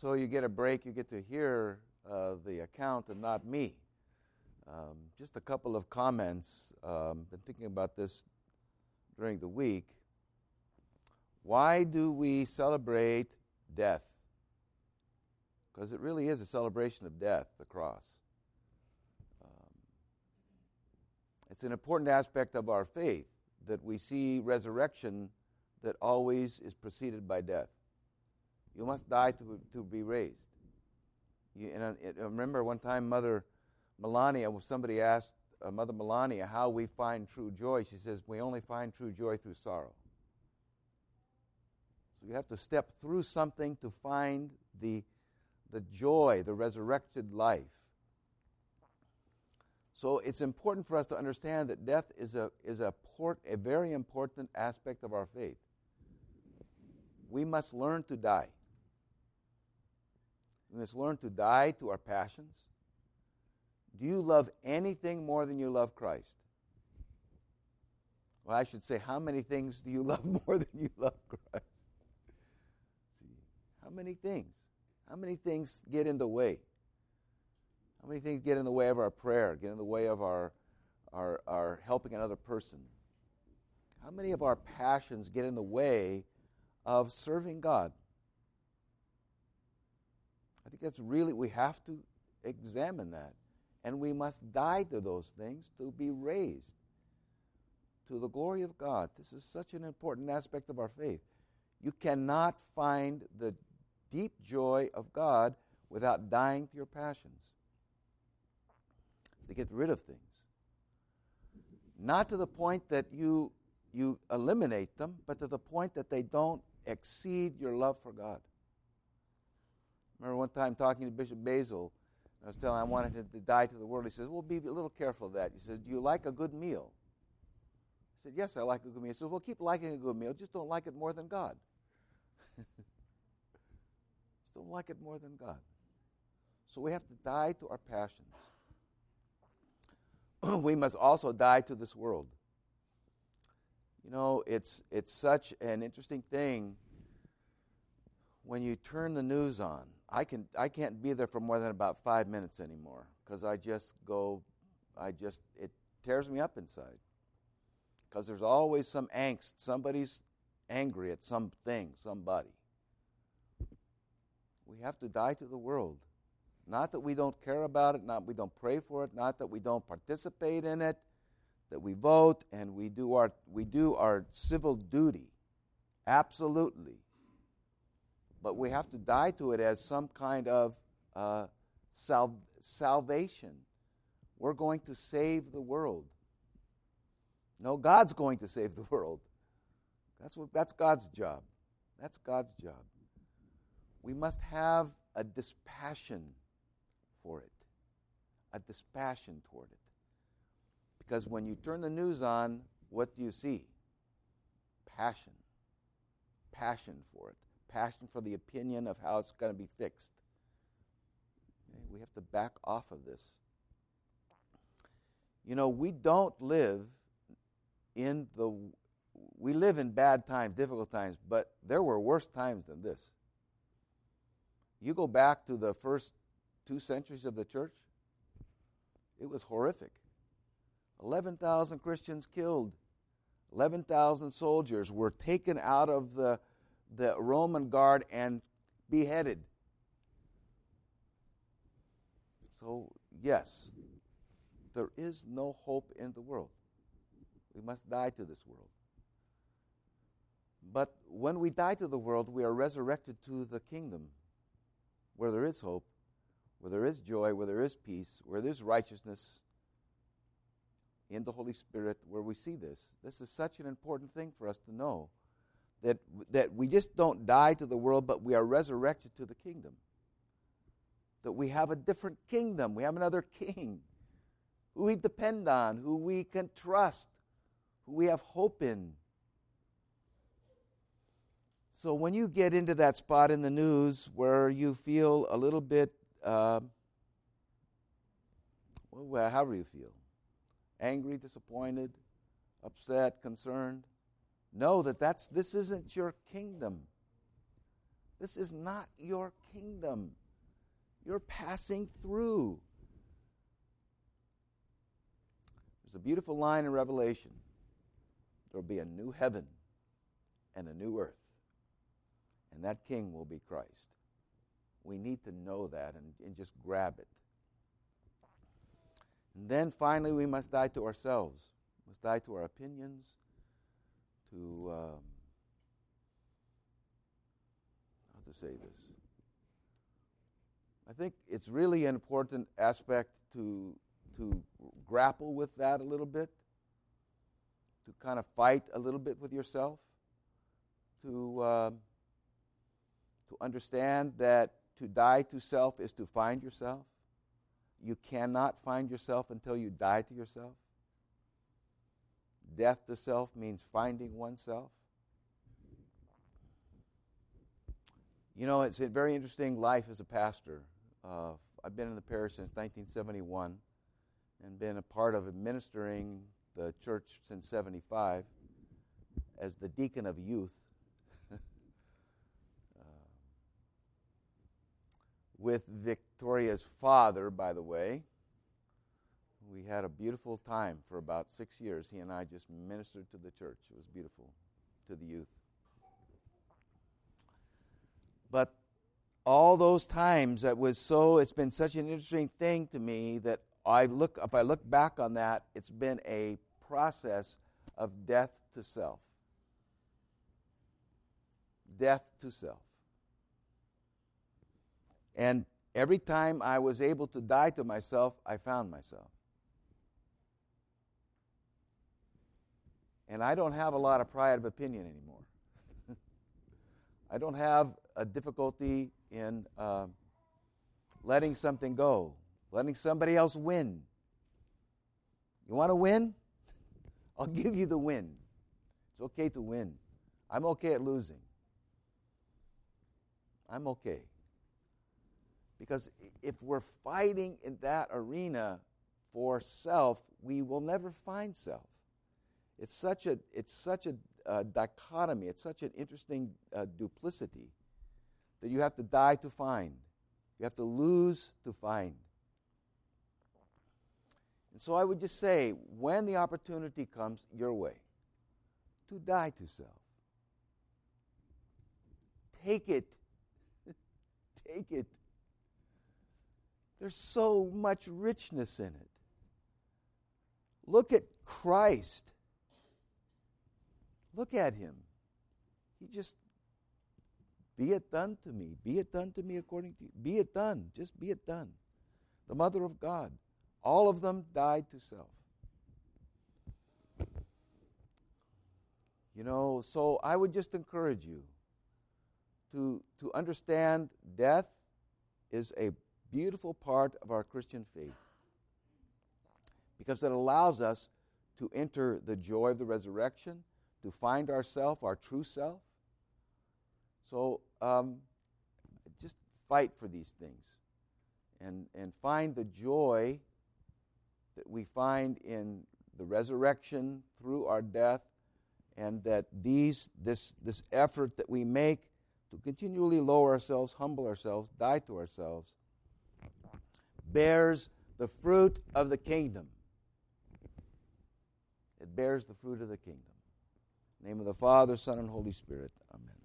So you get a break, you get to hear uh, the account and not me. Um, just a couple of comments. Um, been thinking about this during the week. Why do we celebrate death? Because it really is a celebration of death, the cross. Um, it's an important aspect of our faith that we see resurrection that always is preceded by death. You must die to, to be raised. You, and I, I remember one time Mother Melania, somebody asked uh, Mother Melania how we find true joy. She says, We only find true joy through sorrow. So you have to step through something to find the, the joy, the resurrected life. So it's important for us to understand that death is a, is a, port, a very important aspect of our faith. We must learn to die. We must learn to die to our passions. Do you love anything more than you love Christ? Well, I should say, how many things do you love more than you love Christ? See, how many things? How many things get in the way? How many things get in the way of our prayer, get in the way of our, our, our helping another person? How many of our passions get in the way of serving God? I think that's really, we have to examine that. And we must die to those things to be raised to the glory of God. This is such an important aspect of our faith. You cannot find the deep joy of God without dying to your passions. To get rid of things. Not to the point that you, you eliminate them, but to the point that they don't exceed your love for God remember one time talking to Bishop Basil. I was telling him I wanted to, to die to the world. He says, Well, be a little careful of that. He says, Do you like a good meal? I said, Yes, I like a good meal. He says, Well, keep liking a good meal. Just don't like it more than God. Just don't like it more than God. So we have to die to our passions. we must also die to this world. You know, it's, it's such an interesting thing when you turn the news on I can I can't be there for more than about five minutes anymore because I just go, I just it tears me up inside because there's always some angst. Somebody's angry at something, somebody. We have to die to the world. Not that we don't care about it, not we don't pray for it, not that we don't participate in it, that we vote and we do our we do our civil duty. Absolutely but we have to die to it as some kind of uh, sal- salvation. We're going to save the world. No, God's going to save the world. That's, what, that's God's job. That's God's job. We must have a dispassion for it, a dispassion toward it. Because when you turn the news on, what do you see? Passion. Passion for it passion for the opinion of how it's going to be fixed. Okay? We have to back off of this. You know, we don't live in the we live in bad times, difficult times, but there were worse times than this. You go back to the first two centuries of the church, it was horrific. 11,000 Christians killed, 11,000 soldiers were taken out of the the Roman guard and beheaded. So, yes, there is no hope in the world. We must die to this world. But when we die to the world, we are resurrected to the kingdom where there is hope, where there is joy, where there is peace, where there is righteousness in the Holy Spirit, where we see this. This is such an important thing for us to know that, that we just don't die to the world, but we are resurrected to the kingdom. That we have a different kingdom. We have another king who we depend on, who we can trust, who we have hope in. So when you get into that spot in the news where you feel a little bit, uh, well, however you feel, angry, disappointed, upset, concerned, Know that that's, this isn't your kingdom. This is not your kingdom. You're passing through. There's a beautiful line in Revelation there will be a new heaven and a new earth, and that king will be Christ. We need to know that and, and just grab it. And then finally, we must die to ourselves, we must die to our opinions, to. Um, how to say this? I think it's really an important aspect to, to grapple with that a little bit, to kind of fight a little bit with yourself, to, uh, to understand that to die to self is to find yourself. You cannot find yourself until you die to yourself. Death to self means finding oneself. You know, it's a very interesting life as a pastor. Uh, I've been in the parish since 1971 and been a part of administering the church since 75 as the deacon of youth. uh, with Victoria's father, by the way. We had a beautiful time for about six years. He and I just ministered to the church. It was beautiful to the youth. But all those times that was so it's been such an interesting thing to me that I look if I look back on that, it's been a process of death to self. Death to self. And every time I was able to die to myself, I found myself. And I don't have a lot of pride of opinion anymore. I don't have a difficulty in uh, letting something go, letting somebody else win. You want to win? I'll give you the win. It's okay to win. I'm okay at losing. I'm okay. Because if we're fighting in that arena for self, we will never find self. It's such a, it's such a uh, dichotomy, it's such an interesting uh, duplicity that you have to die to find. You have to lose to find. And so I would just say when the opportunity comes your way to die to self, take it. take it. There's so much richness in it. Look at Christ. Look at him. He just be it done to me. Be it done to me according to you. Be it done. Just be it done. The mother of God. All of them died to self. You know, so I would just encourage you to, to understand death is a beautiful part of our Christian faith because it allows us to enter the joy of the resurrection, to find ourself, our true self. So um, just fight for these things and, and find the joy that we find in the resurrection through our death and that these this this effort that we make to continually lower ourselves humble ourselves die to ourselves bears the fruit of the kingdom it bears the fruit of the kingdom name of the father son and holy spirit. Amen